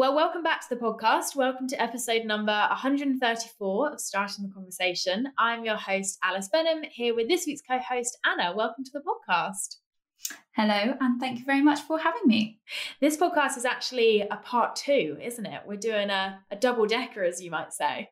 Well, welcome back to the podcast. Welcome to episode number 134 of Starting the Conversation. I'm your host, Alice Benham, here with this week's co host, Anna. Welcome to the podcast. Hello, and thank you very much for having me. This podcast is actually a part two, isn't it? We're doing a, a double decker, as you might say.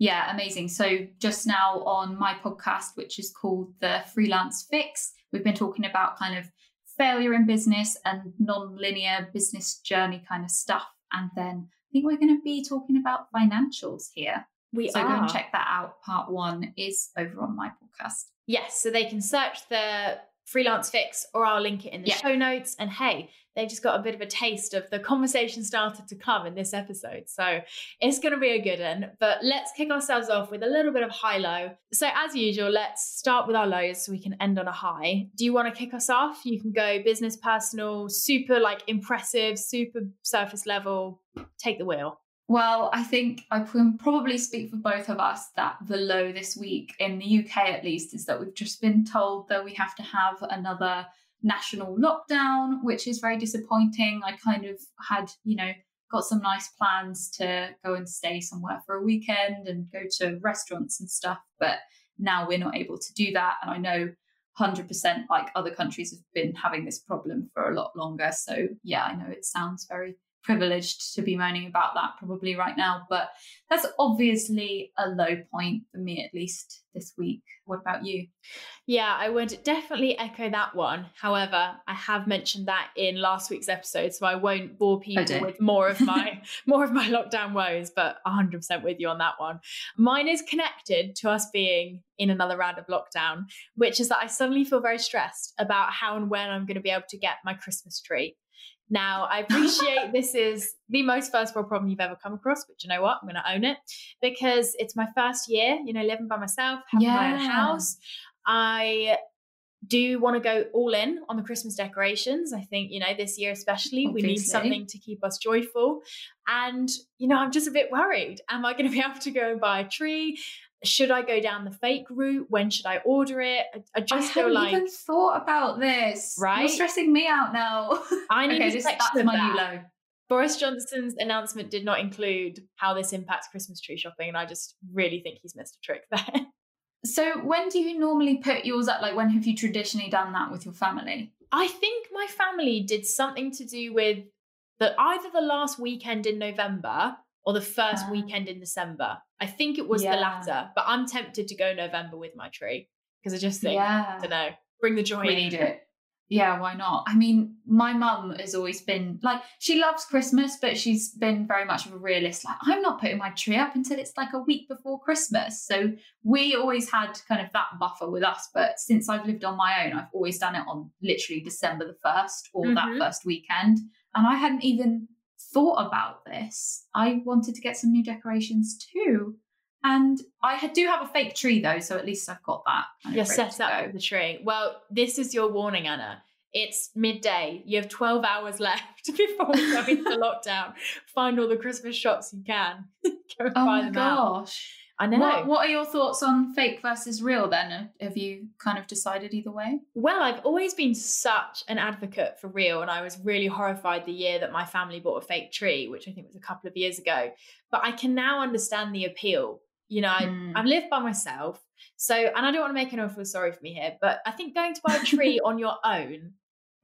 Yeah, amazing. So, just now on my podcast, which is called The Freelance Fix, we've been talking about kind of failure in business and non linear business journey kind of stuff. And then I think we're going to be talking about financials here. We so are. go and check that out. Part one is over on my podcast. Yes, so they can search the freelance fix or I'll link it in the Yeah. show notes. And hey, they just got a bit of a taste of the conversation started to come in this episode. So it's going to be a good one. But let's kick ourselves off with a little bit of high low. So, as usual, let's start with our lows so we can end on a high. Do you want to kick us off? You can go business, personal, super like impressive, super surface level. Take the wheel. Well, I think I can probably speak for both of us that the low this week, in the UK at least, is that we've just been told that we have to have another national lockdown, which is very disappointing. I kind of had, you know, got some nice plans to go and stay somewhere for a weekend and go to restaurants and stuff, but now we're not able to do that. And I know 100% like other countries have been having this problem for a lot longer. So, yeah, I know it sounds very privileged to be moaning about that probably right now, but that's obviously a low point for me at least this week. What about you? Yeah, I would definitely echo that one. However, I have mentioned that in last week's episode, so I won't bore people with more of my more of my lockdown woes, but 100% with you on that one. Mine is connected to us being in another round of lockdown, which is that I suddenly feel very stressed about how and when I'm going to be able to get my Christmas tree. Now, I appreciate this is the most first world problem you've ever come across, but you know what? I'm going to own it because it's my first year, you know, living by myself, having my own house. I do want to go all in on the Christmas decorations. I think, you know, this year especially, we need something to keep us joyful. And, you know, I'm just a bit worried. Am I going to be able to go and buy a tree? Should I go down the fake route? When should I order it? I, I I just feel like even thought about this. Right? You're stressing me out now. I need okay, a this, section that's of my new low. Boris Johnson's announcement did not include how this impacts Christmas tree shopping, and I just really think he's missed a trick there. So when do you normally put yours up? Like when have you traditionally done that with your family? I think my family did something to do with the either the last weekend in November or the first Ah. weekend in December. I think it was the latter, but I'm tempted to go November with my tree because I just think yeah. I don't know, bring the joy. we in. need it. Yeah, why not? I mean, my mum has always been like, she loves Christmas, but she's been very much of a realist. Like, I'm not putting my tree up until it's like a week before Christmas. So we always had kind of that buffer with us. But since I've lived on my own, I've always done it on literally December the 1st or Mhm. that first weekend. And I hadn't even thought about this. I wanted to get some new decorations too. And I do have a fake tree though, so at least I've got that. kind of You're set up with the tree. Well, this is your warning, Anna. It's midday. You have 12 hours left before we go into lockdown. Find all the Christmas shops you can. go and Oh buy my them out. I know. What, what are your thoughts on fake versus real then? Have you kind of decided either way? Well, I've always been such an advocate for real, and I was really horrified the year that my family bought a fake tree, which I think was a couple of years ago. But I can now understand the appeal. You know, Mm. I've lived by myself, so and I don't want to make anyone feel sorry for me here, but I think going to buy a tree on your own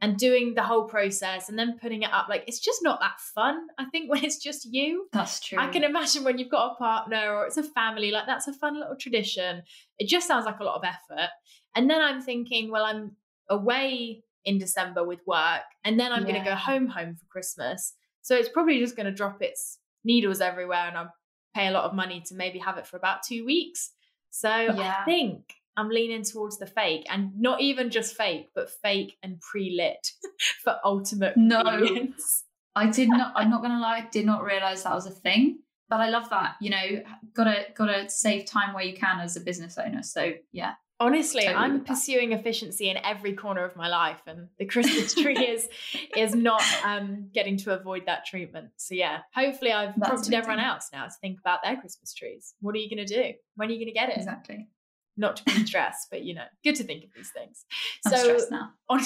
and doing the whole process and then putting it up, like it's just not that fun. I think when it's just you, That's true. I can imagine when you've got a partner or it's a family, like that's a fun little tradition. It just sounds like a lot of effort. And then I'm thinking, well, I'm away in December with work, and then I'm going to go home home for Christmas. So it's probably just going to drop its needles everywhere, and I'll pay a lot of money to maybe have it for about two weeks. So Yeah. I think I'm leaning towards the fake, and not even just fake, but fake and pre-lit for ultimate No. convenience. I did not. I'm not gonna lie. I did not realize that was a thing. But I love that. You know, gotta gotta save time where you can as a business owner. So yeah, Honestly, Totally I'm with that. pursuing efficiency in every corner of my life, and the Christmas tree is is not um, getting to avoid that treatment. So yeah, hopefully I've That's prompted everyone else now to think about their Christmas trees. What are you going to do? When are you going to get it? exactly. Not to be stressed, but you know, good to think of these things. I'm so stressed now. on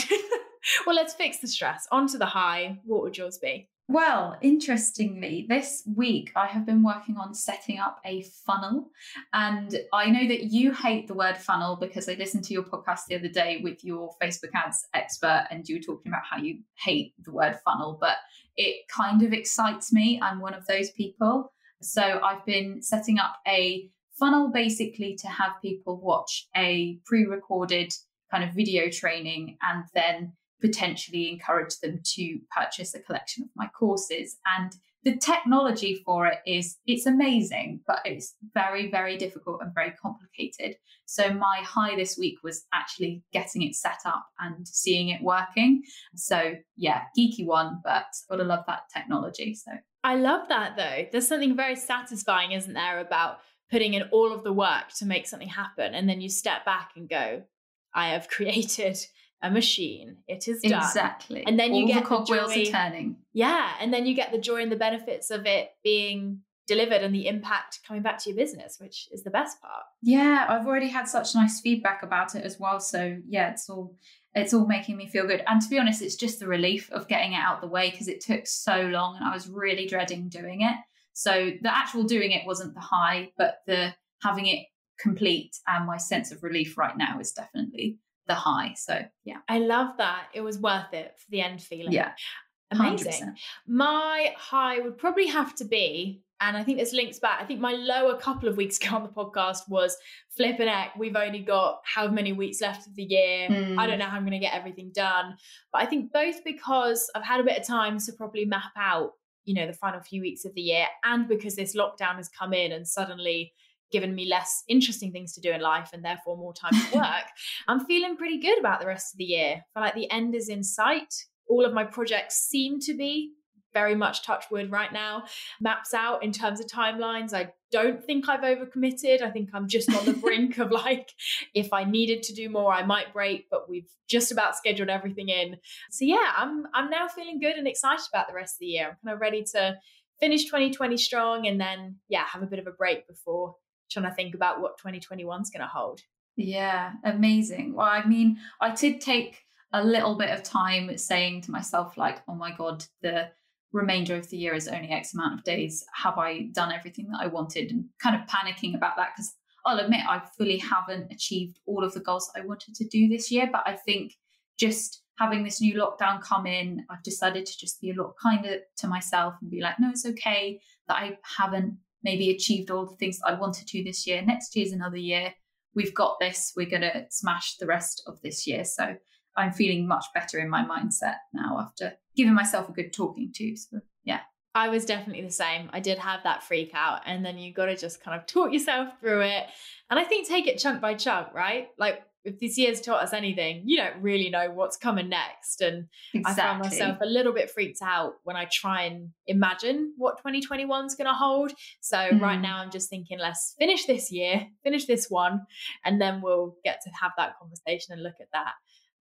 well, let's fix the stress. On to the high. What would yours be? Well, interestingly, this week I have been working on setting up a funnel. And I know that you hate the word funnel because I listened to your podcast the other day with your Facebook ads expert, and you were talking about how you hate the word funnel, but it kind of excites me. I'm one of those people. So I've been setting up a funnel basically to have people watch a pre recorded kind of video training and then potentially encourage them to purchase a collection of my courses. And the technology for it is it's amazing, but it's very, very difficult and very complicated. So my high this week was actually getting it set up and seeing it working. So yeah, geeky one, but gotta love that technology. So I love that though. There's something very satisfying, isn't there, about putting in all of the work to make something happen. And then you step back and go, I have created a machine. It is done. Exactly. And then you get the cogwheels are turning. Yeah. And then you get the joy and the benefits of it being delivered and the impact coming back to your business, which is the best part. Yeah, I've already had such nice feedback about it as well. So yeah, it's all it's all making me feel good. And to be honest, it's just the relief of getting it out the way because it took so long and I was really dreading doing it. So the actual doing it wasn't the high, but the having it complete and my sense of relief right now is definitely the high. So yeah. I love that. It was worth it for the end feeling. Yeah. Amazing. 100%. My high would probably have to be, and I think this links back. I think my low a couple of weeks ago on the podcast was flip flipping heck. We've only got how many weeks left of the year. Mm. I don't know how I'm going to get everything done. But I think both because I've had a bit of time to properly map out, you know, the final few weeks of the year, and because this lockdown has come in and suddenly given me less interesting things to do in life and therefore more time to work, I'm feeling pretty good about the rest of the year. I feel like the end is in sight. All of my projects seem to be very much touch wood right now, maps out in terms of timelines. I don't think I've overcommitted. I think I'm just on the brink of like, if I needed to do more, I might break, but we've just about scheduled everything in. So yeah, I'm I'm now feeling good and excited about the rest of the year. I'm kind of ready to finish 2020 strong and then yeah, have a bit of a break before trying to think about what 2021 is going to hold. Yeah, amazing. Well, I mean, I did take a little bit of time saying to myself, like, oh my God, the remainder of the year is only X amount of days. Have I done everything that I wanted? And kind of panicking about that because I'll admit I fully haven't achieved all of the goals I wanted to do this year. But I think just having this new lockdown come in, I've decided to just be a lot kinder to myself and be like, no, it's okay that I haven't maybe achieved all the things I wanted to this year. Next year's another year. We've got this. We're going to smash the rest of this year. So I'm feeling much better in my mindset now after giving myself a good talking to. So yeah. I was definitely the same. I did have that freak out, and then you got to just kind of talk yourself through it. And I think take it chunk by chunk, right? Like if this year's taught us anything, you don't really know what's coming next. And Exactly. I found myself a little bit freaked out when I try and imagine what 2021 is going to hold. So right Mhm. now I'm just thinking, let's finish this year, finish this one, and then we'll get to have that conversation and look at that.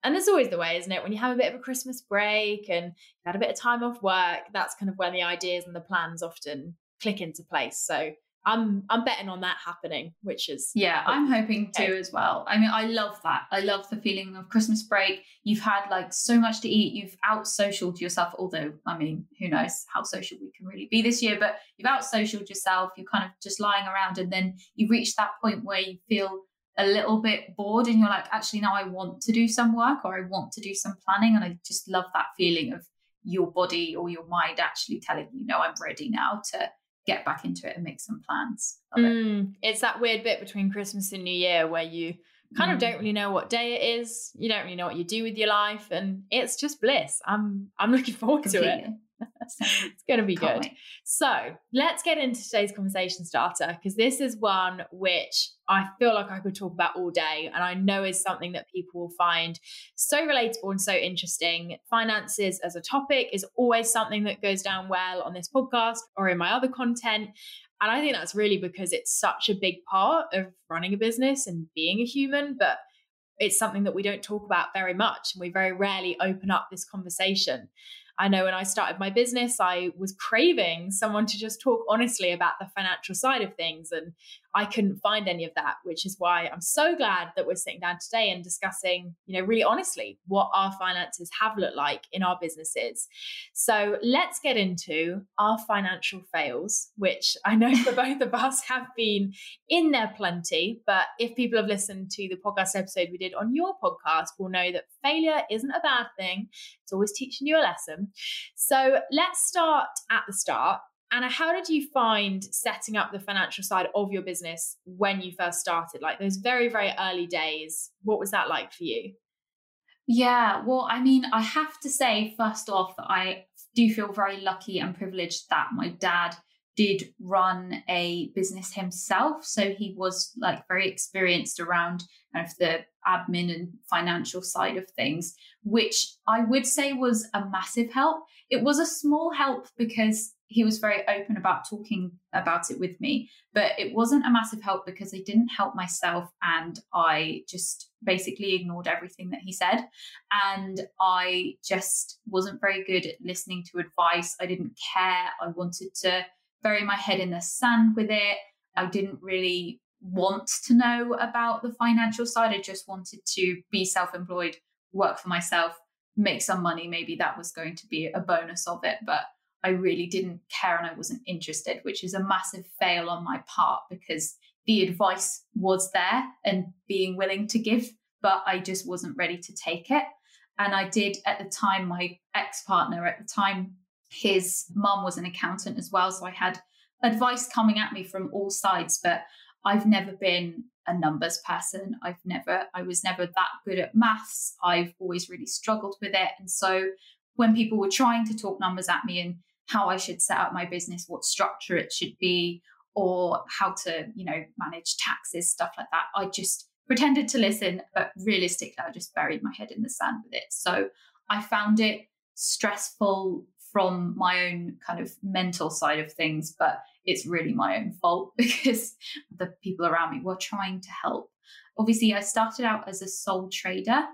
And there's always the way, isn't it? When you have a bit of a Christmas break and you've had a bit of time off work, that's kind of when the ideas and the plans often click into place. So I'm I'm betting on that happening, which is Yeah, I'm hoping Okay. to as well. I mean, I love that. I love the feeling of Christmas break. You've had like so much to eat. You've out socialed yourself, although, I mean, who knows how social we can really be this year, but you've out socialed yourself. You're kind of just lying around, and then you reach that point where you feel a little bit bored and you're like, actually, now I want to do some work or I want to do some planning. And I just love that feeling of your body or your mind actually telling you, no, I'm ready now to get back into it and make some plans. Love it. Mm, it's that weird bit between Christmas and New Year where you kind of Mm. don't really know what day it is. You don't really know what you do with your life, and it's just bliss. I'm I'm looking forward to it. It's going to be can't good. wait. So let's get into today's conversation starter because this is one which I feel like I could talk about all day, and I know is something that people will find so relatable and so interesting. Finances as a topic is always something that goes down well on this podcast or in my other content. And I think that's really because it's such a big part of running a business and being a human, but it's something that we don't talk about very much and we very rarely open up this conversation. I know when I started my business, I was craving someone to just talk honestly about the financial side of things. And I couldn't find any of that, which is why I'm so glad that we're sitting down today and discussing, you know, really honestly what our finances have looked like in our businesses. So let's get into our financial fails, which I know for both of us have been in there plenty. But if people have listened to the podcast episode we did on your podcast, will know that failure isn't a bad thing. It's always teaching you a lesson. So let's start at the start Anna, how did you find setting up the financial side of your business when you first started? Like those very, very early days, what was that like for you? Yeah, well, I mean, I have to say, first off, that I do feel very lucky and privileged that my dad did run a business himself. So he was like very experienced around kind of the admin and financial side of things, which I would say was a massive help. It was a small help because he was very open about talking about it with me, but it wasn't a massive help because I didn't help myself and I just basically ignored everything that he said. And I just wasn't very good at listening to advice. I didn't care. I wanted to bury my head in the sand with it. I didn't really want to know about the financial side. I just wanted to be self employed, work for myself, make some money. Maybe that was going to be a bonus of it. But I really didn't care and I wasn't interested, which is a massive fail on my part because the advice was there and being willing to give, but I just wasn't ready to take it. And I did at the time, my ex partner at the time, his mum was an accountant as well. So I had advice coming at me from all sides, but I've never been a numbers person. I've never, I was never that good at maths. I've always really struggled with it. And so when people were trying to talk numbers at me and how I should set up my business, what structure it should be, or how to, you know, manage taxes, stuff like that. I just pretended to listen, but realistically, I just buried my head in the sand with it. So I found it stressful from my own kind of mental side of things, but it's really my own fault because the people around me were trying to help. Obviously, I started out as a sole trader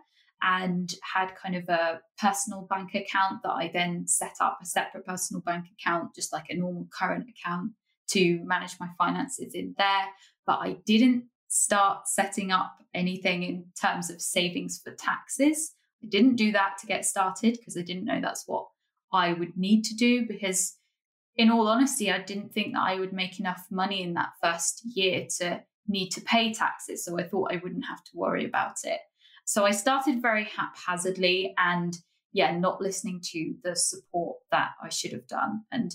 and had kind of a personal bank account that I then set up a separate personal bank account, just like a normal current account to manage my finances in there. But I didn't start setting up anything in terms of savings for taxes. I didn't do that to get started because I didn't know that's what I would need to do because in all honesty, I didn't think that I would make enough money in that first year to need to pay taxes. So I thought I wouldn't have to worry about it. So I started very haphazardly and yeah, not listening to the support that I should have done. And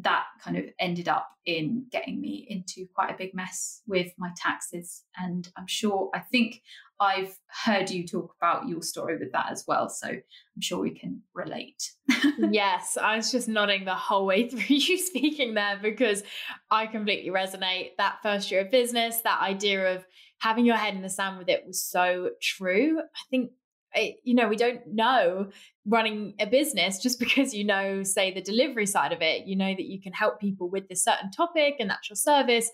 that kind of ended up in getting me into quite a big mess with my taxes. And I'm sure, I think I've heard you talk about your story with that as well. So I'm sure we can relate. yes, I was just nodding the whole way through you speaking there because I completely resonate. That first year of business, that idea of having your head in the sand with it was so true. I think it, you know, we don't know running a business just because you know, say, the delivery side of it. You know that you can help people with this certain topic and that's your service.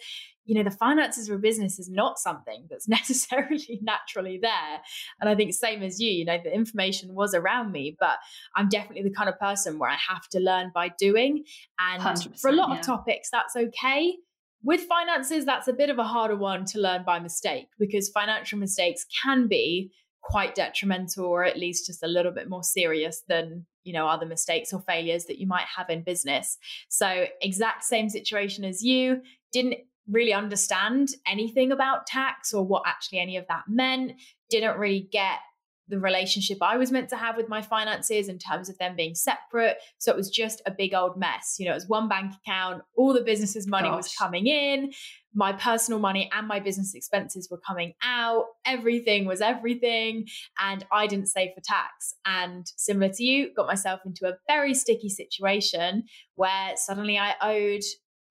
You know, the finances of a business is not something that's necessarily naturally there. And I think, same as you, you know, the information was around me, but I'm definitely the kind of person where I have to learn by doing. And for a lot yeah. of topics, that's okay with finances, that's a bit of a harder one to learn by mistake because financial mistakes can be quite detrimental or at least just a little bit more serious than you know other mistakes or failures that you might have in business. So exact same situation as you. Didn't really understand anything about tax or what actually any of that meant. Didn't really get the relationship I was meant to have with my finances in terms of them being separate. So it was just a big old mess. You know, it was one bank account, all the business's money Gosh. was coming in, my personal money and my business expenses were coming out. Everything was everything. And I didn't save for tax. And similar to you, got myself into a very sticky situation where suddenly I owed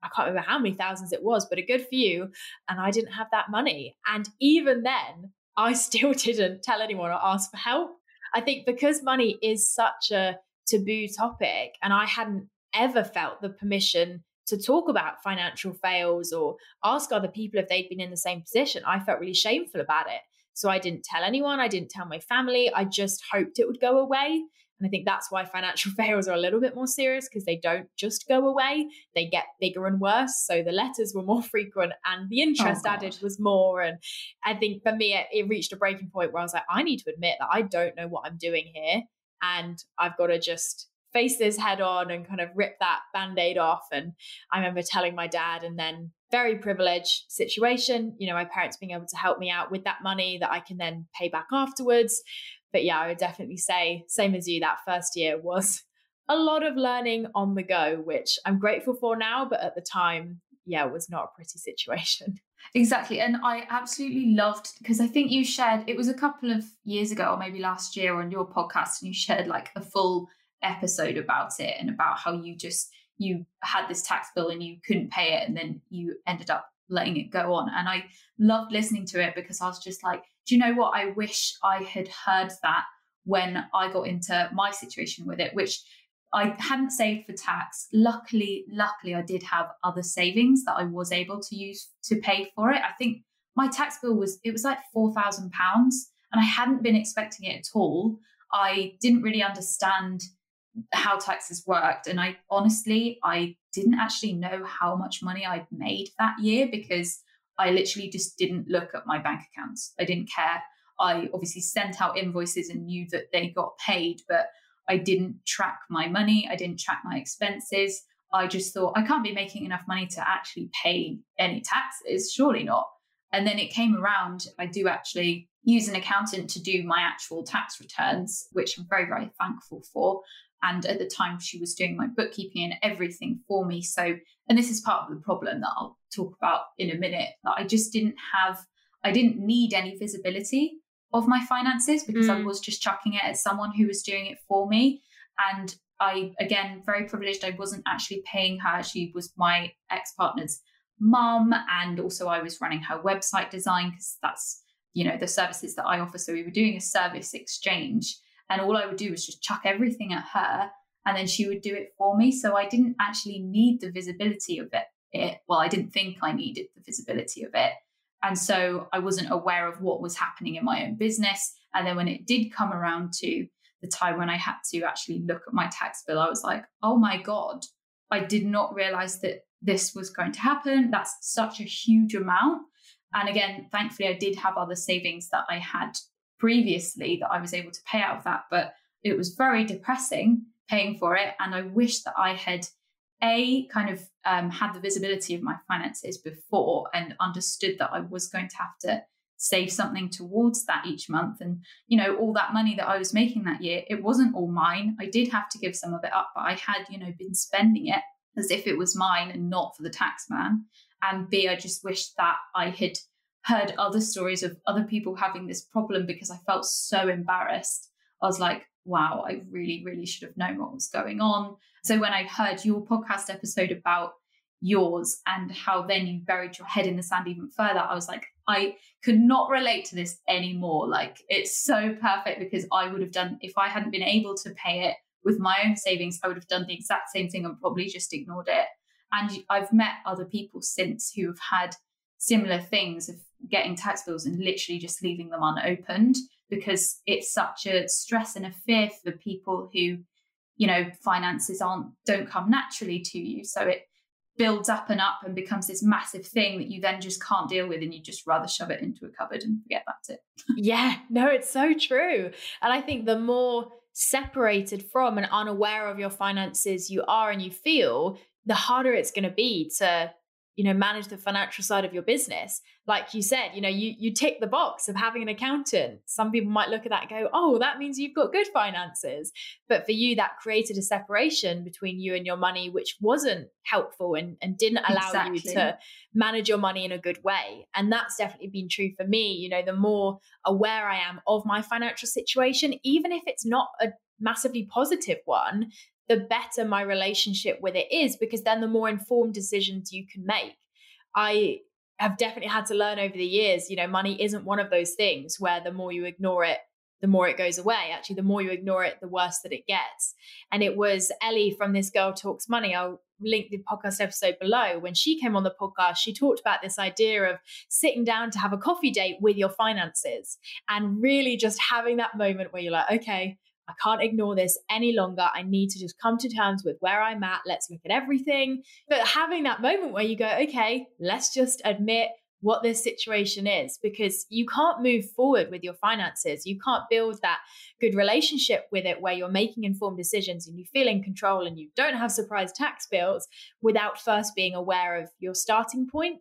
I can't remember how many thousands it was, but a good few. And I didn't have that money. And even then, I still didn't tell anyone or ask for help. I think because money is such a taboo topic, and I hadn't ever felt the permission to talk about financial fails or ask other people if they'd been in the same position, I felt really shameful about it. So I didn't tell anyone, I didn't tell my family. I just hoped it would go away. And I think that's why financial fails are a little bit more serious because they don't just go away, they get bigger and worse. So the letters were more frequent and the oh, interest oh added was more. And I think for me, it, it reached a breaking point where I was like, I need to admit that I don't know what I'm doing here. And I've got to just face this head on and kind of rip that band aid off. And I remember telling my dad, and then very privileged situation, you know, my parents being able to help me out with that money that I can then pay back afterwards but yeah, I would definitely say, same as you, that first year was a lot of learning on the go, which I'm grateful for now. But at the time, yeah, it was not a pretty situation. Exactly. And I absolutely loved because I think you shared it was a couple of years ago or maybe last year on your podcast, and you shared like a full episode about it and about how you just you had this tax bill and you couldn't pay it and then you ended up letting it go on. And I loved listening to it because I was just like, do you know what? I wish I had heard that when I got into my situation with it, which I hadn't saved for tax. Luckily, luckily, I did have other savings that I was able to use to pay for it. I think my tax bill was it was like four thousand pounds, and I hadn't been expecting it at all. I didn't really understand how taxes worked, and I honestly I didn't actually know how much money I'd made that year because I literally just didn't look at my bank accounts. I didn't care. I obviously sent out invoices and knew that they got paid, but I didn't track my money. I didn't track my expenses. I just thought I can't be making enough money to actually pay any taxes, surely not. And then it came around. I do actually use an accountant to do my actual tax returns, which I'm very, very thankful for. And at the time, she was doing my bookkeeping and everything for me. So, and this is part of the problem that I'll talk about in a minute, that I just didn't have, I didn't need any visibility of my finances because mm. I was just chucking it at someone who was doing it for me. And I, again, very privileged, I wasn't actually paying her. She was my ex partner's mum. And also, I was running her website design because that's, you know, the services that I offer. So we were doing a service exchange. And all I would do was just chuck everything at her and then she would do it for me. So I didn't actually need the visibility of it. it. Well, I didn't think I needed the visibility of it. And so I wasn't aware of what was happening in my own business. And then when it did come around to the time when I had to actually look at my tax bill, I was like, oh my God, I did not realize that this was going to happen. That's such a huge amount. And again, thankfully, I did have other savings that I had previously that I was able to pay out of that. But it was very depressing paying for it. And I wish that I had a kind of um, had the visibility of my finances before and understood that I was going to have to save something towards that each month. And, you know, all that money that I was making that year, it wasn't all mine. I did have to give some of it up, but I had, you know, been spending it as if it was mine and not for the tax man. And B, I just wish that I had heard other stories of other people having this problem because I felt so embarrassed. I was like, wow, I really, really should have known what was going on. So when I heard your podcast episode about yours and how then you buried your head in the sand even further, I was like, I could not relate to this anymore. Like, it's so perfect because I would have done, if I hadn't been able to pay it with my own savings, I would have done the exact same thing and probably just ignored it. And I've met other people since who have had similar things of getting tax bills and literally just leaving them unopened because it's such a stress and a fear for people who you know finances aren't don't come naturally to you. So it builds up and up and becomes this massive thing that you then just can't deal with and you just rather shove it into a cupboard and forget about it. Yeah no it's so true. And i think the more separated from and unaware of your finances you are and you feel the harder it's going to be to you know manage the financial side of your business like you said you know you you tick the box of having an accountant. Some people might look at that and go oh that means you've got good finances. But for you that created a separation between you and your money which wasn't helpful and, and didn't allow exactly. you to manage your money in a good way. And that's definitely been true for me. You know the more aware i am of my financial situation even if it's not a massively positive one the better my relationship with it is because then the more informed decisions you can make. I have definitely had to learn over the years, you know, money isn't one of those things where the more you ignore it, the more it goes away. Actually, the more you ignore it, the worse that it gets. And it was Ellie from This Girl Talks Money. I'll link the podcast episode below. When she came on the podcast, she talked about this idea of sitting down to have a coffee date with your finances and really just having that moment where you're like, okay, I can't ignore this any longer. I need to just come to terms with where I'm at. Let's look at everything. But having that moment where you go, okay, let's just admit what this situation is because you can't move forward with your finances. You can't build that good relationship with it where you're making informed decisions and you feel in control and you don't have surprise tax bills without first being aware of your starting point.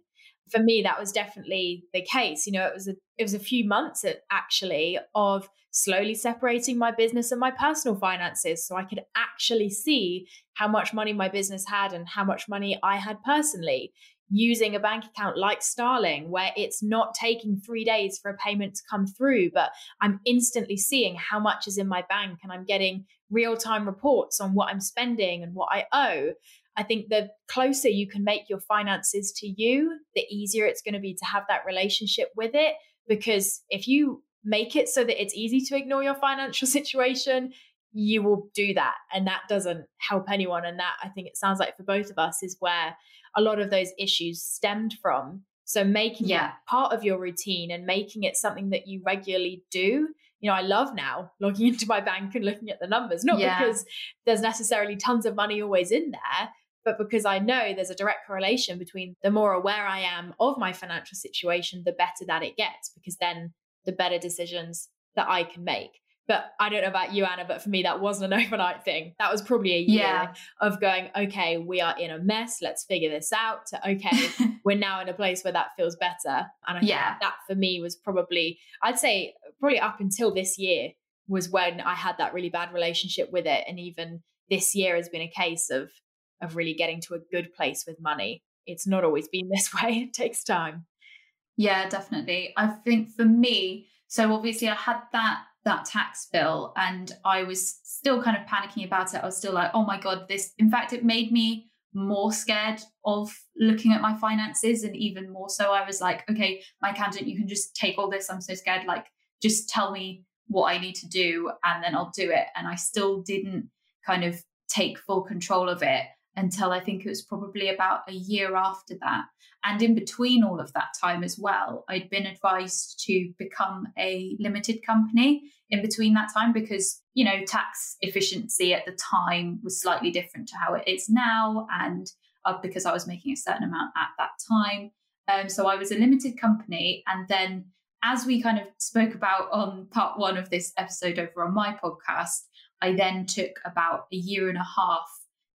For me, that was definitely the case. You know, it was a it was a few months actually of slowly separating my business and my personal finances so I could actually see how much money my business had and how much money I had personally using a bank account like Starling, where it's not taking three days for a payment to come through, but I'm instantly seeing how much is in my bank and I'm getting real time reports on what I'm spending and what I owe. I think the closer you can make your finances to you, the easier it's going to be to have that relationship with it. Because if you make it so that it's easy to ignore your financial situation, you will do that. And that doesn't help anyone. And that I think it sounds like for both of us is where a lot of those issues stemmed from. So making yeah. it part of your routine and making it something that you regularly do. You know, I love now logging into my bank and looking at the numbers, not yeah. because there's necessarily tons of money always in there, but because I know there's a direct correlation between the more aware I am of my financial situation, the better that it gets, because then the better decisions that I can make. But I don't know about you, Anna, but for me, that wasn't an overnight thing. That was probably a year yeah. of going, okay, we are in a mess. Let's figure this out. To, okay, we're now in a place where that feels better. And I yeah. that for me was probably, I'd say, probably up until this year was when I had that really bad relationship with it. And even this year has been a case of of really getting to a good place with money. It's not always been this way. It takes time. Yeah, definitely. I think for me, so obviously I had that that tax bill and I was still kind of panicking about it. I was still like, oh my God, this, in fact, it made me more scared of looking at my finances. And even more so, I was like, okay, my accountant, you can just take all this. I'm so scared. Like, just tell me what I need to do and then I'll do it. And I still didn't kind of take full control of it until I think it was probably about a year after that. And in between all of that time as well, I'd been advised to become a limited company in between that time because, you know, tax efficiency at the time was slightly different to how it is now. And uh, because I was making a certain amount at that time. Um, so I was a limited company. And then, as we kind of spoke about on part one of this episode over on my podcast, I then took about a year and a half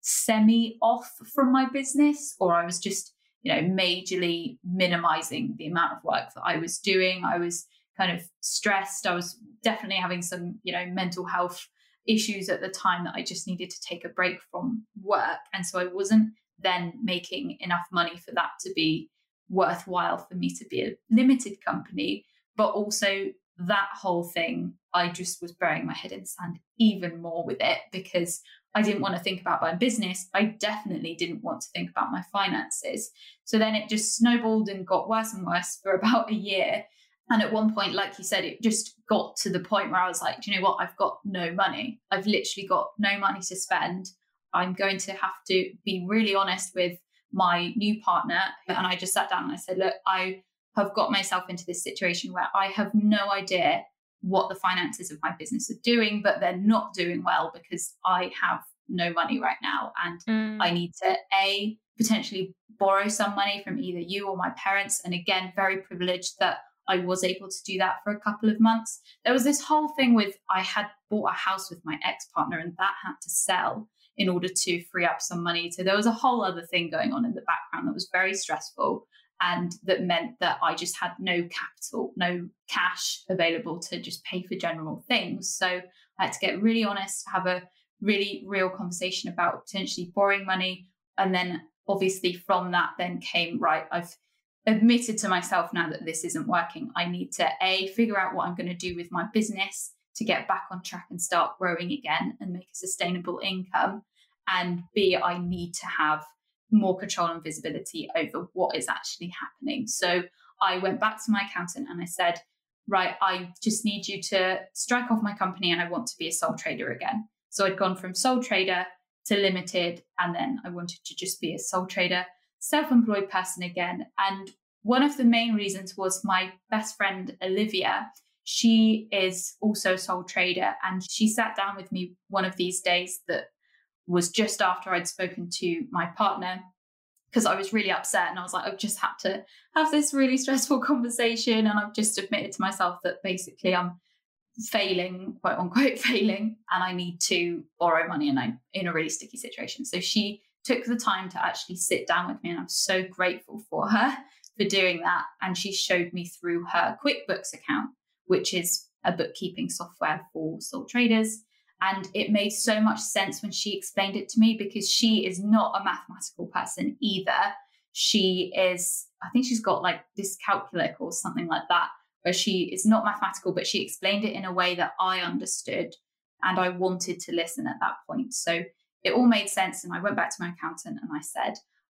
semi off from my business, or I was just, you know, majorly minimizing the amount of work that I was doing. I was kind of stressed. I was definitely having some, you know, mental health issues at the time that I just needed to take a break from work. And so I wasn't then making enough money for that to be worthwhile for me to be a limited company. But also, that whole thing, I just was burying my head in sand even more with it because I didn't want to think about my business. I definitely didn't want to think about my finances. So then it just snowballed and got worse and worse for about a year. And at one point, like you said, it just got to the point where I was like, do you know what? I've got no money. I've literally got no money to spend. I'm going to have to be really honest with my new partner. And I just sat down and I said, look, I have got myself into this situation where I have no idea what the finances of my business are doing, but they're not doing well because I have no money right now. And mm. I need to, A, potentially borrow some money from either you or my parents. And again, very privileged that I was able to do that for a couple of months. There was this whole thing with I had bought a house with my ex partner and that had to sell in order to free up some money. So there was a whole other thing going on in the background that was very stressful and that meant that I just had no capital, no cash available to just pay for general things. So I had to get really honest, have a really real conversation about potentially borrowing money. And then obviously from that then came, right, I've admitted to myself now that this isn't working. I need to A, figure out what I'm going to do with my business to get back on track and start growing again and make a sustainable income. And B, I need to have more control and visibility over what is actually happening. So I went back to my accountant and I said, right, I just need you to strike off my company and I want to be a sole trader again. So I'd gone from sole trader to limited, and then I wanted to just be a sole trader, self employed person again. And one of the main reasons was my best friend, Olivia. she is also a sole trader and she sat down with me one of these days that was just after I'd spoken to my partner because I was really upset and I was like, I've just had to have this really stressful conversation and I've just admitted to myself that basically I'm failing, quote unquote, failing, and I need to borrow money and I'm in a really sticky situation. So she took the time to actually sit down with me and I'm so grateful for her for doing that. And she showed me through her QuickBooks account, which is a bookkeeping software for sole traders. And it made so much sense when she explained it to me because she is not a mathematical person either. She is, I think she's got like dyscalculic or something like that, where she is not mathematical, but she explained it in a way that I understood and I wanted to listen at that point. So it all made sense. And I went back to my accountant and I said,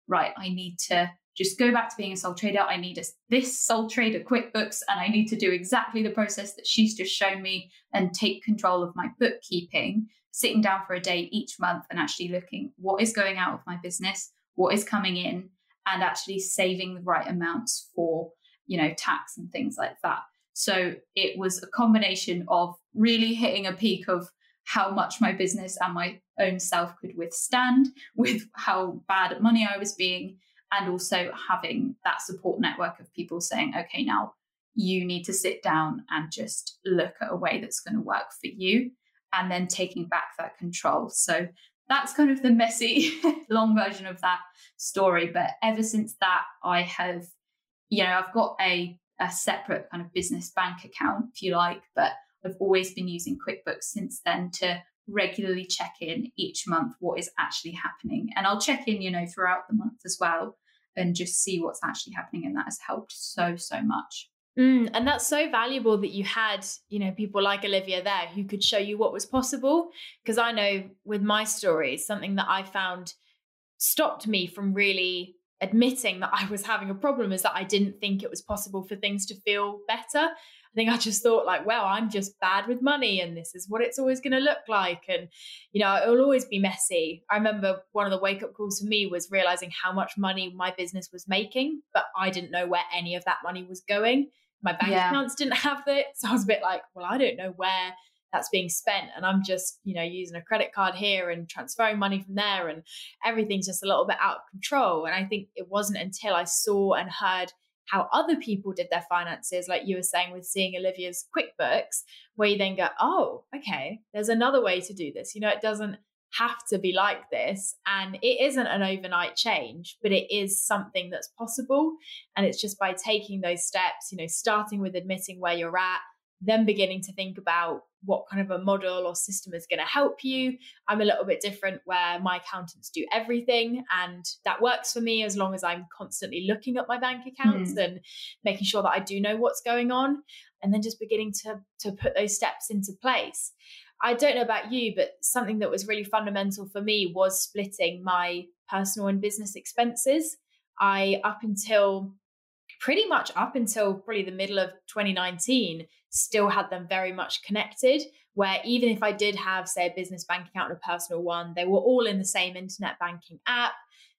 right, I need to just go back to being a sole trader. I need a, this sole trader QuickBooks, and I need to do exactly the process that she's just shown me and take control of my bookkeeping, sitting down for a day each month and actually looking what is going out of my business, what is coming in, and actually saving the right amounts for, you know, tax and things like that. So it was a combination of really hitting a peak of how much my business and my own self could withstand with how bad money I was being and also having that support network of people saying, okay, now you need to sit down and just look at a way that's going to work for you, and then taking back that control. So that's kind of the messy, long version of that story. But ever since that, I have, you know, I've got a, a separate kind of business bank account, if you like, but I've always been using QuickBooks since then to regularly check in each month what is actually happening. And I'll check in, you know, throughout the month as well and just see what's actually happening. And that has helped so, so much. Mm, and that's so valuable that you had, you know, people like Olivia there who could show you what was possible. Because I know with my stories, something that I found stopped me from really admitting that I was having a problem is that I didn't think it was possible for things to feel better. I think I just thought like, well, I'm just bad with money and this is what it's always going to look like. And, you know, it'll always be messy. I remember one of the wake up calls for me was realizing how much money my business was making, but I didn't know where any of that money was going. My bank yeah. accounts didn't have it. So I was a bit like, well, I don't know where that's being spent and i'm just you know using a credit card here and transferring money from there and everything's just a little bit out of control and i think it wasn't until i saw and heard how other people did their finances, like you were saying with seeing Olivia's QuickBooks, where you then go, oh, okay, there's another way to do this. You know, it doesn't have to be like this. And it isn't an overnight change, but it is something that's possible. And it's just by taking those steps, you know, starting with admitting where you're at, then beginning to think about what kind of a model or system is going to help you. I'm a little bit different where my accountants do everything, and that works for me as long as I'm constantly looking at my bank accounts mm. and making sure that I do know what's going on, and then just beginning to to put those steps into place. I don't know about you, but something that was really fundamental for me was splitting my personal and business expenses. I up until pretty much up until probably the middle of 2019 still had them very much connected where even if i did have say a business bank account and a personal one they were all in the same internet banking app.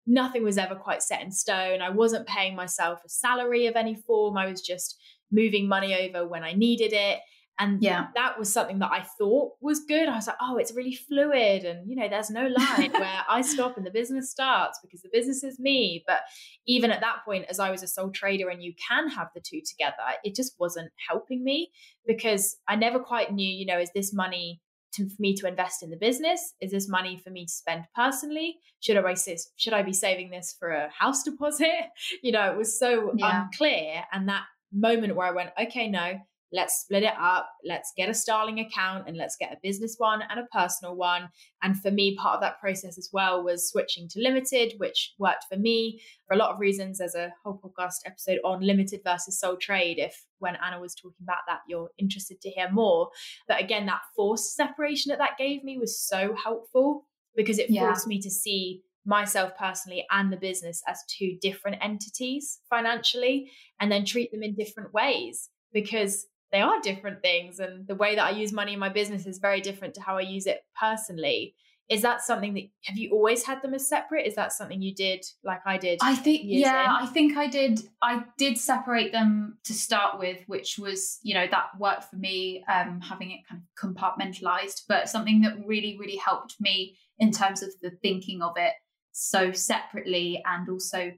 Nothing was ever quite set in stone. I wasn't paying myself a salary of any form. I was just moving money over when i needed it and yeah, that was something that I thought was good. I was like, oh, it's really fluid. And, you know, there's no line where I stop and the business starts because the business is me. But even at that point, as I was a sole trader and you can have the two together, it just wasn't helping me because I never quite knew, you know, is this money to, for me to invest in the business? Is this money for me to spend personally? Should I should I be saving this for a house deposit? You know, it was so yeah. unclear. And that moment where I went, okay, no, let's split it up. Let's get a Starling account and let's get a business one and a personal one. And for me, part of that process as well was switching to limited, which worked for me for a lot of reasons. There's a whole podcast episode on limited versus sole trade. If when Anna was talking about that, you're interested to hear more. But again, that forced separation that that gave me was so helpful because it yeah. forced me to see myself personally and the business as two different entities financially and then treat them in different ways because they are different things and the way that i use money in my business is very different to how i use it personally is that something that have you always had them as separate? Is that something you did like I did? I think yeah, in? I think I did. I did separate them to start with, which was you know that worked for me, um, having it kind of compartmentalized. But something that really really helped me in terms of the thinking of it so separately and also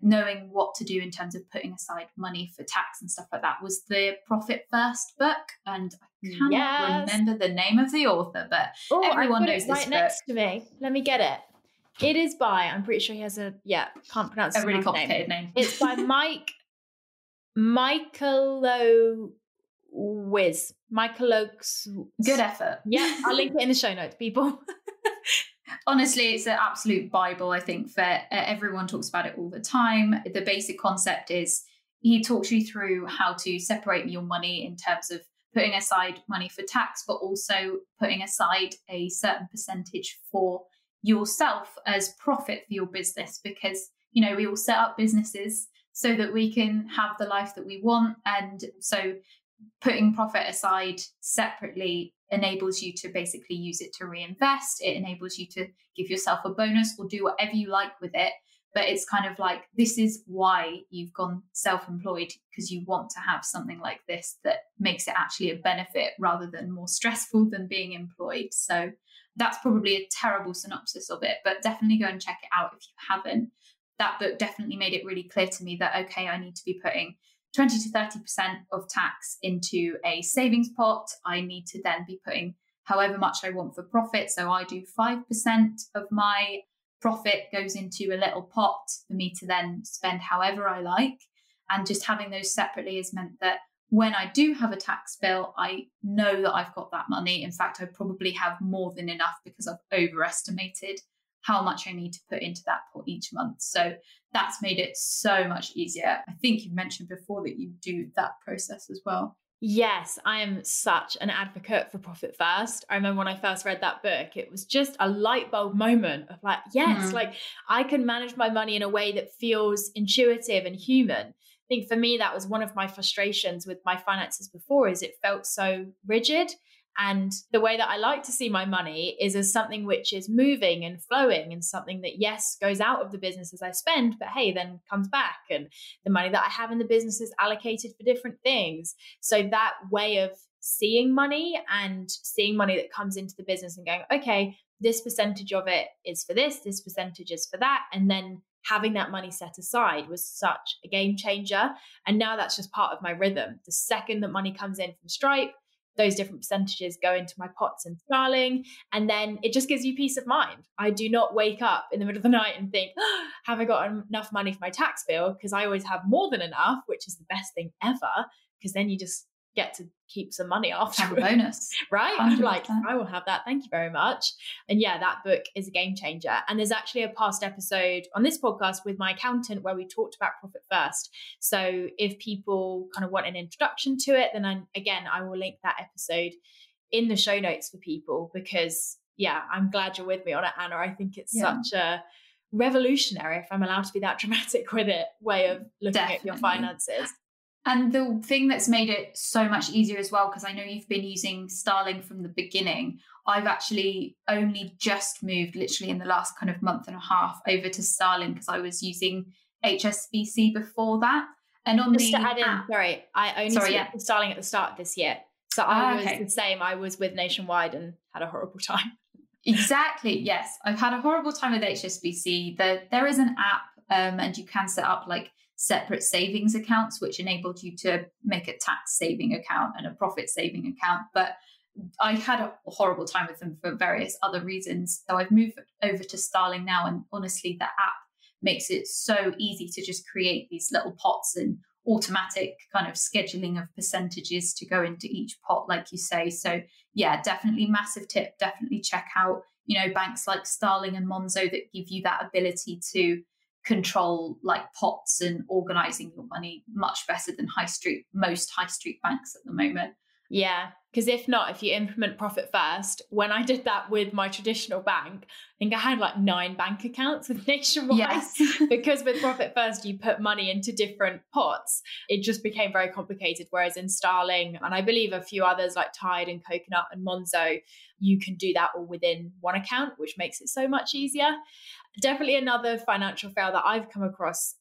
knowing what to do in terms of putting aside money for tax and stuff like that was the Profit First book. And I cannot yes. remember the name of the author, but Ooh, everyone knows this right book. next to me. Let me get it. It is by, I'm pretty sure he has a, yeah, can't pronounce a really complicated name. name. It's by Mike, Michael Wiz. Michael Oaks. Good effort. Yeah, I'll link it in the show notes, people. honestly it's an absolute bible i think for uh, everyone talks about it all the time. The basic concept is he talks you through how to separate your money in terms of putting aside money for tax but also putting aside a certain percentage for yourself as profit for your business because you know we all set up businesses so that we can have the life that we want. And so putting profit aside separately enables you to basically use it to reinvest. It enables you to give yourself a bonus or do whatever you like with it. But it's kind of like this is why you've gone self employed because you want to have something like this that makes it actually a benefit rather than more stressful than being employed. So that's probably a terrible synopsis of it, but definitely go and check it out if you haven't. That book definitely made it really clear to me that, okay, I need to be putting 20 to 30% of tax into a savings pot. I need to then be putting however much I want for profit. So I do 5% of my profit goes into a little pot for me to then spend however I like. And just having those separately has meant that when I do have a tax bill, I know that I've got that money. In fact, I probably have more than enough because I've overestimated how much I need to put into that pot each month. So that's made it so much easier. I think you mentioned before that you do that process as well. Yes, I am such an advocate for Profit First. I remember when I first read that book, it was just a light bulb moment of like, yes, mm-hmm. like I can manage my money in a way that feels intuitive and human. I think for me, that was one of my frustrations with my finances before is it felt so rigid and the way that I like to see my money is as something which is moving and flowing and something that, yes, goes out of the business as I spend, but hey, then comes back. And the money that I have in the business is allocated for different things. So that way of seeing money and seeing money that comes into the business and going, okay, this percentage of it is for this, this percentage is for that. And then having that money set aside was such a game changer. And now that's just part of my rhythm. The second that money comes in from Stripe, those different percentages go into my pots and Starling. And then it just gives you peace of mind. I do not wake up in the middle of the night and think, oh, have I got enough money for my tax bill? Because I always have more than enough, which is the best thing ever. Because then you just get to keep some money after have a bonus. Right? 100%. i'm like i will have that. Thank you very much. And yeah that book is a game changer. And there's actually a past episode on this podcast with my accountant where we talked about profit first. So if people kind of want an introduction to it then I, again i will link that episode in the show notes for people because yeah i'm glad you're with me on it anna. I think it's yeah. such a revolutionary if i'm allowed to be that dramatic with it way of looking Definitely. at your finances and the thing that's made it so much easier as well, because I know you've been using Starling from the beginning, I've actually only just moved literally in the last kind of month and a half over to Starling because I was using HSBC before that. And on just the add in, app, sorry, I only sorry, yeah. Starling at the start of this year. So I ah, was okay. the same. I was with Nationwide and had a horrible time. exactly. Yes. I've had a horrible time with HSBC. The, there is an app um, and you can set up like separate savings accounts, which enabled you to make a tax saving account and a profit saving account. But I had a horrible time with them for various other reasons. So I've moved over to Starling now, and honestly, the app makes it so easy to just create these little pots and automatic kind of scheduling of percentages to go into each pot, like you say. So yeah, definitely massive tip. Definitely check out, you know, banks like Starling and Monzo that give you that ability to control like pots and organizing your money much better than high street most high street banks at the moment Yeah. Because if not, if you implement profit first, when I did that with my traditional bank, I think I had like nine bank accounts with Nationwide. Yes. because with profit first, you put money into different pots. It just became very complicated. Whereas in Starling, and I believe a few others like Tide and Coconut and Monzo, you can do that all within one account, which makes it so much easier. Definitely another financial fail that I've come across,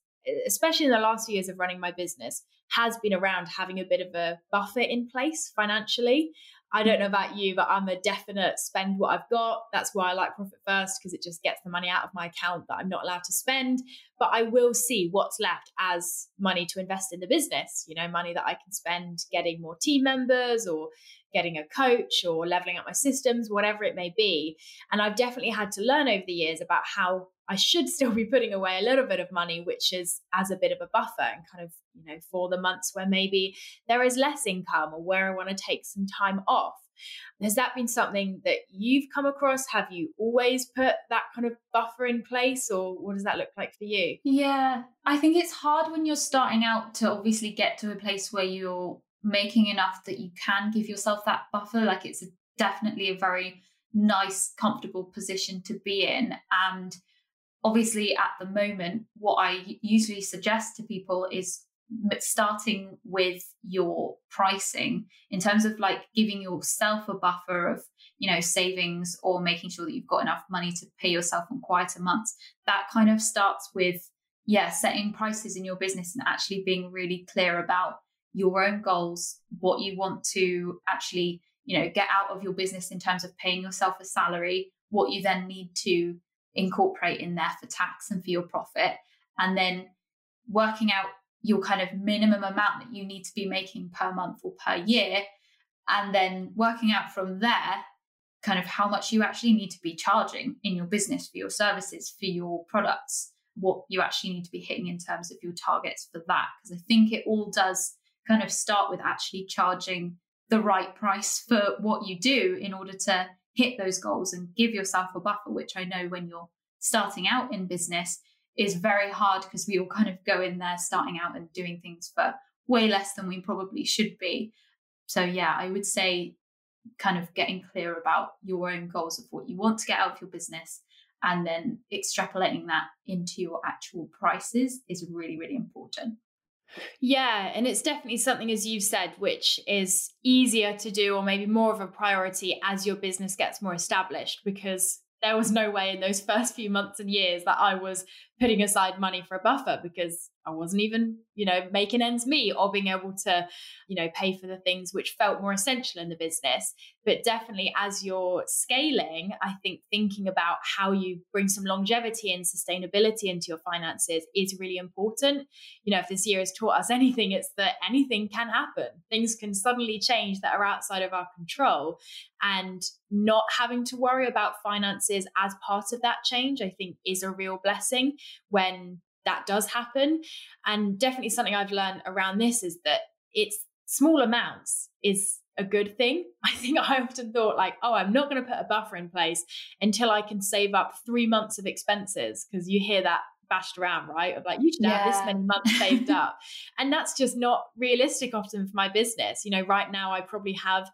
especially in the last few years of running my business has been around having a bit of a buffer in place financially. I don't know about you, but I'm a definite spend what I've got. That's why I like Profit First because it just gets the money out of my account that I'm not allowed to spend. But I will see what's left as money to invest in the business, you know, money that I can spend getting more team members or getting a coach or leveling up my systems, whatever it may be. And I've definitely had to learn over the years about how I should still be putting away a little bit of money, which is as a bit of a buffer and kind of, you know, for the months where maybe there is less income or where I want to take some time off. Has that been something that you've come across? Have you always put that kind of buffer in place, or what does that look like for you? Yeah, I think it's hard when you're starting out to obviously get to a place where you're making enough that you can give yourself that buffer. Like it's a, definitely a very nice, comfortable position to be in. And obviously at the moment what i usually suggest to people is starting with your pricing in terms of like giving yourself a buffer of you know savings or making sure that you've got enough money to pay yourself on quieter months. That kind of starts with yeah setting prices in your business and actually being really clear about your own goals what you want to actually you know get out of your business in terms of paying yourself a salary what you then need to incorporate in there for tax and for your profit. And then working out your kind of minimum amount that you need to be making per month or per year. And then working out from there, kind of how much you actually need to be charging in your business for your services, for your products, what you actually need to be hitting in terms of your targets for that. Because I think it all does kind of start with actually charging the right price for what you do in order to hit those goals and give yourself a buffer, which I know when you're starting out in business is very hard because we all kind of go in there starting out and doing things for way less than we probably should be. So, yeah, I would say kind of getting clear about your own goals of what you want to get out of your business and then extrapolating that into your actual prices is really, really important. Yeah, and it's definitely something, as you've said, which is easier to do or maybe more of a priority as your business gets more established because there was no way in those first few months and years that I was putting aside money for a buffer because I wasn't even, you know, making ends meet or being able to, you know, pay for the things which felt more essential in the business. But definitely as you're scaling, I think thinking about how you bring some longevity and sustainability into your finances is really important. You know, if this year has taught us anything, it's that anything can happen. Things can suddenly change that are outside of our control. And not having to worry about finances as part of that change, I think is a real blessing when that does happen. And definitely something I've learned around this is that it's small amounts is a good thing. I think I often thought like, oh, I'm not going to put a buffer in place until I can save up three months of expenses because you hear that bashed around, right? Of like, you should yeah. have this many months saved up. And that's just not realistic often for my business. You know, right now I probably have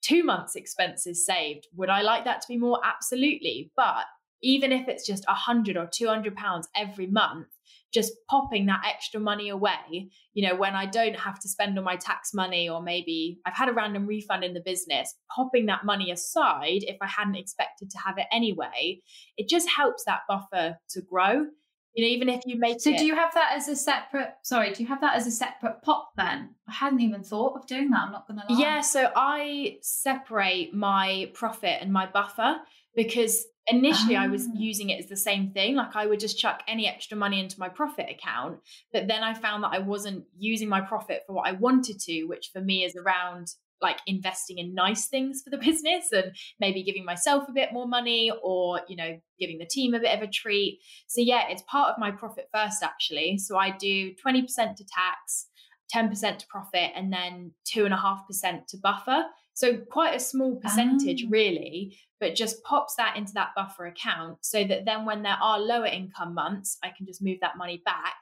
two months expenses saved. Would I like that to be more? Absolutely. But even if it's just a hundred or two hundred pounds every month, just popping that extra money away, you know, when I don't have to spend all my tax money, or maybe I've had a random refund in the business, popping that money aside if I hadn't expected to have it anyway, it just helps that buffer to grow. You know, even if you make so it. do you have that as a separate? Sorry, do you have that as a separate pot then? I hadn't even thought of doing that. I'm not going to lie. Yeah, so I separate my profit and my buffer because initially I was ah. using it as the same thing. Like I would just chuck any extra money into my profit account. But then I found that I wasn't using my profit for what I wanted to, which for me is around like investing in nice things for the business and maybe giving myself a bit more money or you know giving the team a bit of a treat so yeah it's part of my profit first actually so i do 20% to tax 10% to profit and then 2.5% to buffer so quite a small percentage, oh. really, but just pops that into that buffer account so that then when there are lower income months, I can just move that money back.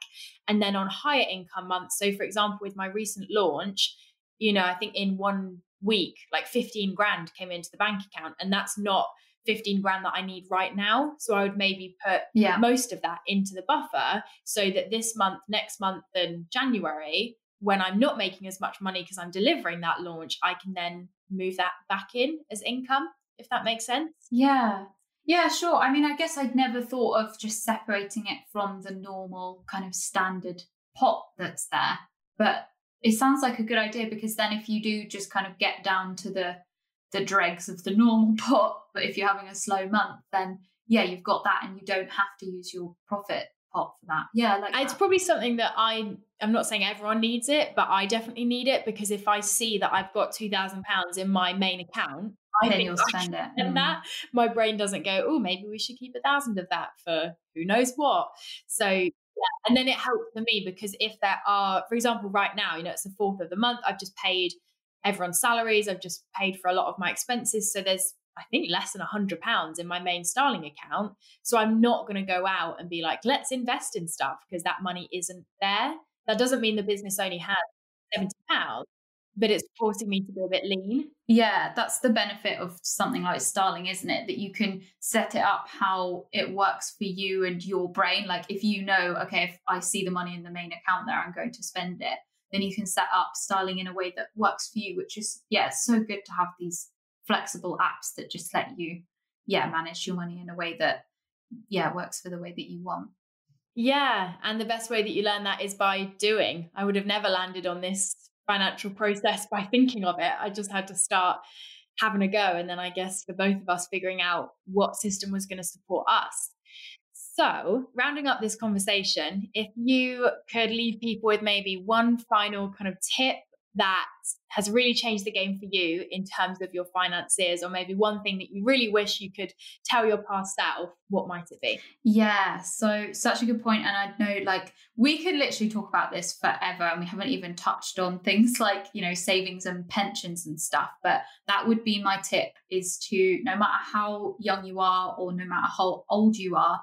And then on higher income months, so for example, with my recent launch, you know, I think in one week, like 15 grand came into the bank account. And that's not 15 grand that I need right now. So I would maybe put Yeah. most of that into the buffer so that this month, next month, and January, when I'm not making as much money because I'm delivering that launch, I can then move that back in as income, if that makes sense. Yeah. Yeah, sure. I mean, I guess I'd never thought of just separating it from the normal kind of standard pot that's there. But it sounds like a good idea because then if you do just kind of get down to the the dregs of the normal pot, but if you're having a slow month, then yeah, you've got that and you don't have to use your profit pot for that. Yeah, like It's that. probably something that I I'm not saying everyone needs it, but I definitely need it because if I see that I've got two thousand pounds in my main account, I then you'll spend it. and Mm. that my brain doesn't go oh maybe we should keep a thousand of that for who knows what so yeah and then it helps for me because if there are for example right now you know it's the fourth of the month i've just paid everyone's salaries i've just paid for a lot of my expenses so there's i think less than a hundred pounds in my main starling account so i'm not going to go out and be like let's invest in stuff because that money isn't there that doesn't mean the business only has 70 pounds but it's forcing me to be a bit lean Yeah, that's the benefit of something like Starling, isn't it? That you can set it up how it works for you and your brain. Like if you know, okay, if I see the money in the main account there, I'm going to spend it, then you can set up Starling in a way that works for you, which is, yeah, so good to have these flexible apps that just let you, yeah, manage your money in a way that, yeah, works for the way that you want. Yeah. And the best way that you learn that is by doing. I would have never landed on this financial process by thinking of it. I just had to start having a go. And then I guess for both of us, figuring out what system was going to support us. So, rounding up this conversation, if you could leave people with maybe one final kind of tip that has really changed the game for you in terms of your finances, or maybe one thing that you really wish you could tell your past self, what might it be? Yeah, so such a good point. And I know like we could literally talk about this forever and we haven't even touched on things like, you know, savings and pensions and stuff. But that would be my tip is to no matter how young you are or no matter how old you are,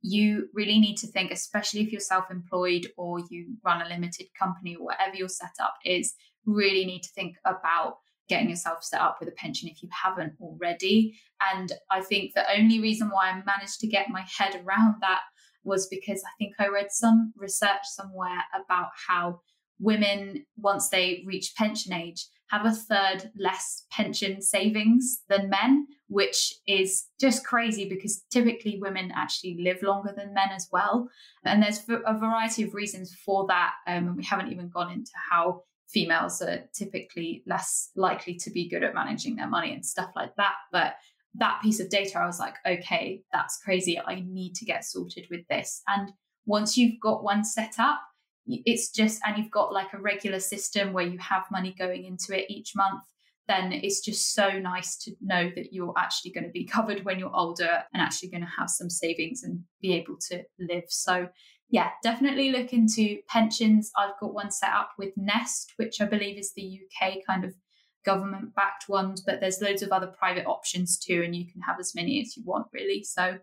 you really need to think, especially if you're self employed or you run a limited company or whatever your setup is, really need to think about getting yourself set up with a pension if you haven't already. And I think the only reason why I managed to get my head around that was because I think I read some research somewhere about how women, once they reach pension age, have a third less pension savings than men, which is just crazy because typically women actually live longer than men as well. And there's a variety of reasons for that. Um, and we haven't even gone into how females are typically less likely to be good at managing their money and stuff like that. But that piece of data, I was like, okay, that's crazy. I need to get sorted with this. And once you've got one set up, it's just, and you've got like a regular system where you have money going into it each month, then it's just so nice to know that you're actually going to be covered when you're older and actually going to have some savings and be able to live. So, yeah, definitely look into pensions. I've got one set up with Nest, which I believe is the UK kind of government backed ones, but there's loads of other private options too, and you can have as many as you want, really. So,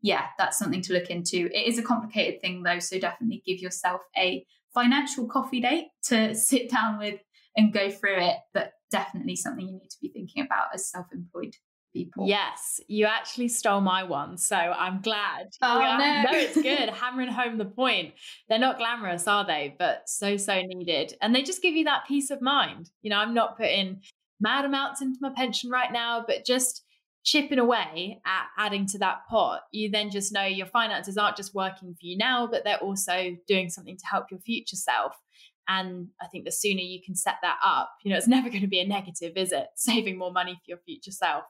yeah, that's something to look into. It is a complicated thing though, so definitely give yourself a financial coffee date to sit down with and go through it, but definitely something you need to be thinking about as self employed people. Yes, you actually stole my one. So I'm glad. Oh, are- no. no, it's good. Hammering home the point. They're not glamorous, are they? But so, so needed. And they just give you that peace of mind. You know, I'm not putting mad amounts into my pension right now, but just chipping away at adding to that pot, you then just know your finances aren't just working for you now, but they're also doing something to help your future self. And I think the sooner you can set that up, you know, it's never going to be a negative, is it? Saving more money for your future self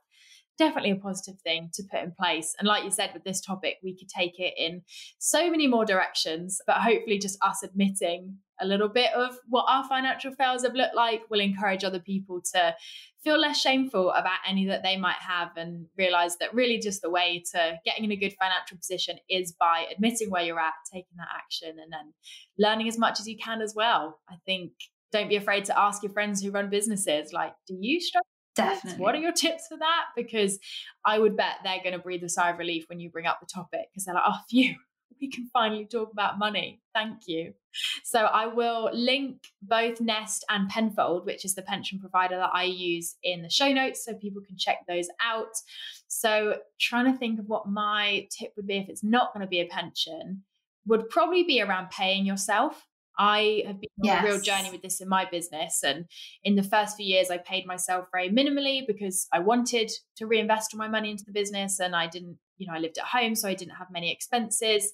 definitely a positive thing to put in place. And like you said, with this topic, we could take it in so many more directions, but hopefully, just us admitting a little bit of what our financial fails have looked like will encourage other people to feel less shameful about any that they might have and realize that really just the way to getting in a good financial position is by admitting where you're at, taking that action, and then learning as much as you can as well. I think don't be afraid to ask your friends who run businesses like, do you struggle? Definitely. What are your tips for that? Because I would bet they're going to breathe a sigh of relief when you bring up the topic because they're like, oh, phew, we can finally talk about money. Thank you. So I will link both Nest and Penfold, which is the pension provider that I use in the show notes so people can check those out. So trying to think of what my tip would be if it's not going to be a pension would probably be around paying yourself. I have been on a real journey with this in my business. And in the first few years, I paid myself very minimally because I wanted to reinvest all my money into the business and I didn't you know, I lived at home, so I didn't have many expenses.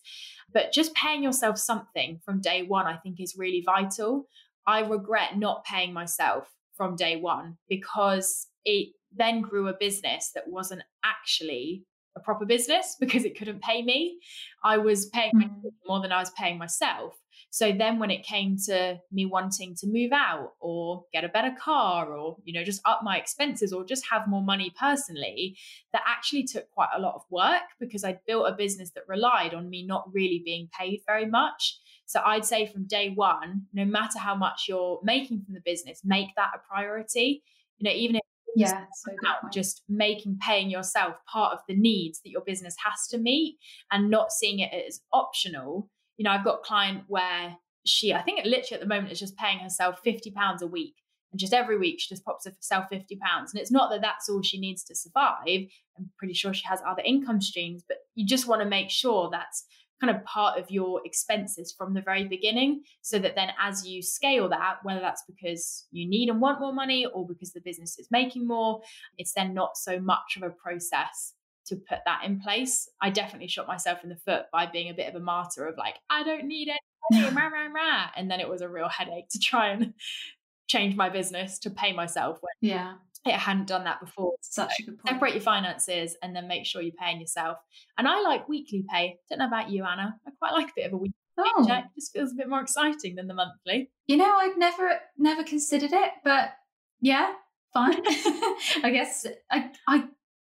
But just paying yourself something from day one, I think, is really vital. I regret not paying myself from day one because it then grew a business that wasn't actually a proper business because it couldn't pay me. I was paying mm. more than I was paying myself. So then when it came to me wanting to move out or get a better car or, you know, just up my expenses or just have more money personally, that actually took quite a lot of work because I'd built a business that relied on me not really being paid very much. So I'd say from day one, no matter how much you're making from the business, make that a priority. You know, even if yeah so just making paying yourself part of the needs that your business has to meet and not seeing it as optional you know, I've got a client where she, I think it literally at the moment is just paying herself £50 a week. And just every week she just pops herself £50. And it's not that that's all she needs to survive. I'm pretty sure she has other income streams, but you just want to make sure that's kind of part of your expenses from the very beginning so that then as you scale that whether that's because you need and want more money or because the business is making more it's then not so much of a process to put that in place. I definitely shot myself in the foot by being a bit of a martyr of like, I don't need any money, rah, rah, rah. and then it was a real headache to try and change my business to pay myself when yeah. it hadn't done that before. Such so a good point. Separate your finances and then make sure you're paying yourself. And I like weekly pay. Don't know about you, Anna. I quite like a bit of a weekly oh. check. It just feels a bit more exciting than the monthly. You know, I'd never never considered it, but yeah, fine. I guess I I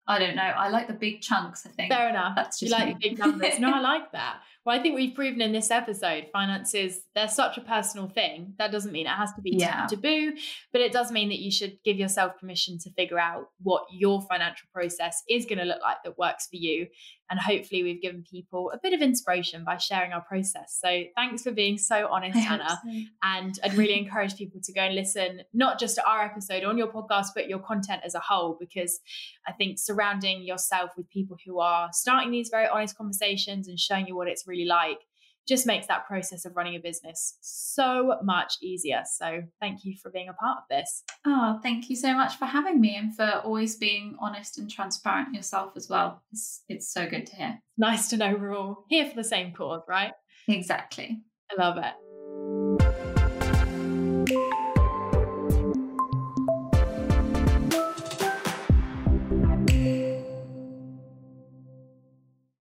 I don't know. I like the big chunks, I think. Fair enough. That's just you like the big numbers. no, I like that. Well, I think we've proven in this episode, finances, they're such a personal thing. That doesn't mean it has to be yeah. taboo, but it does mean that you should give yourself permission to figure out what your financial process is going to look like that works for you. And hopefully, we've given people a bit of inspiration by sharing our process. So, thanks for being so honest, Anna. So. And I'd really encourage people to go and listen, not just to our episode on your podcast, but your content as a whole, because I think surrounding yourself with people who are starting these very honest conversations and showing you what it's really like just makes that process of running a business so much easier. So thank you for being a part of this. Oh, thank you so much for having me and for always being honest and transparent yourself as well. It's, it's so good to hear. Nice to know we're all here for the same cause, right? Exactly. I love it.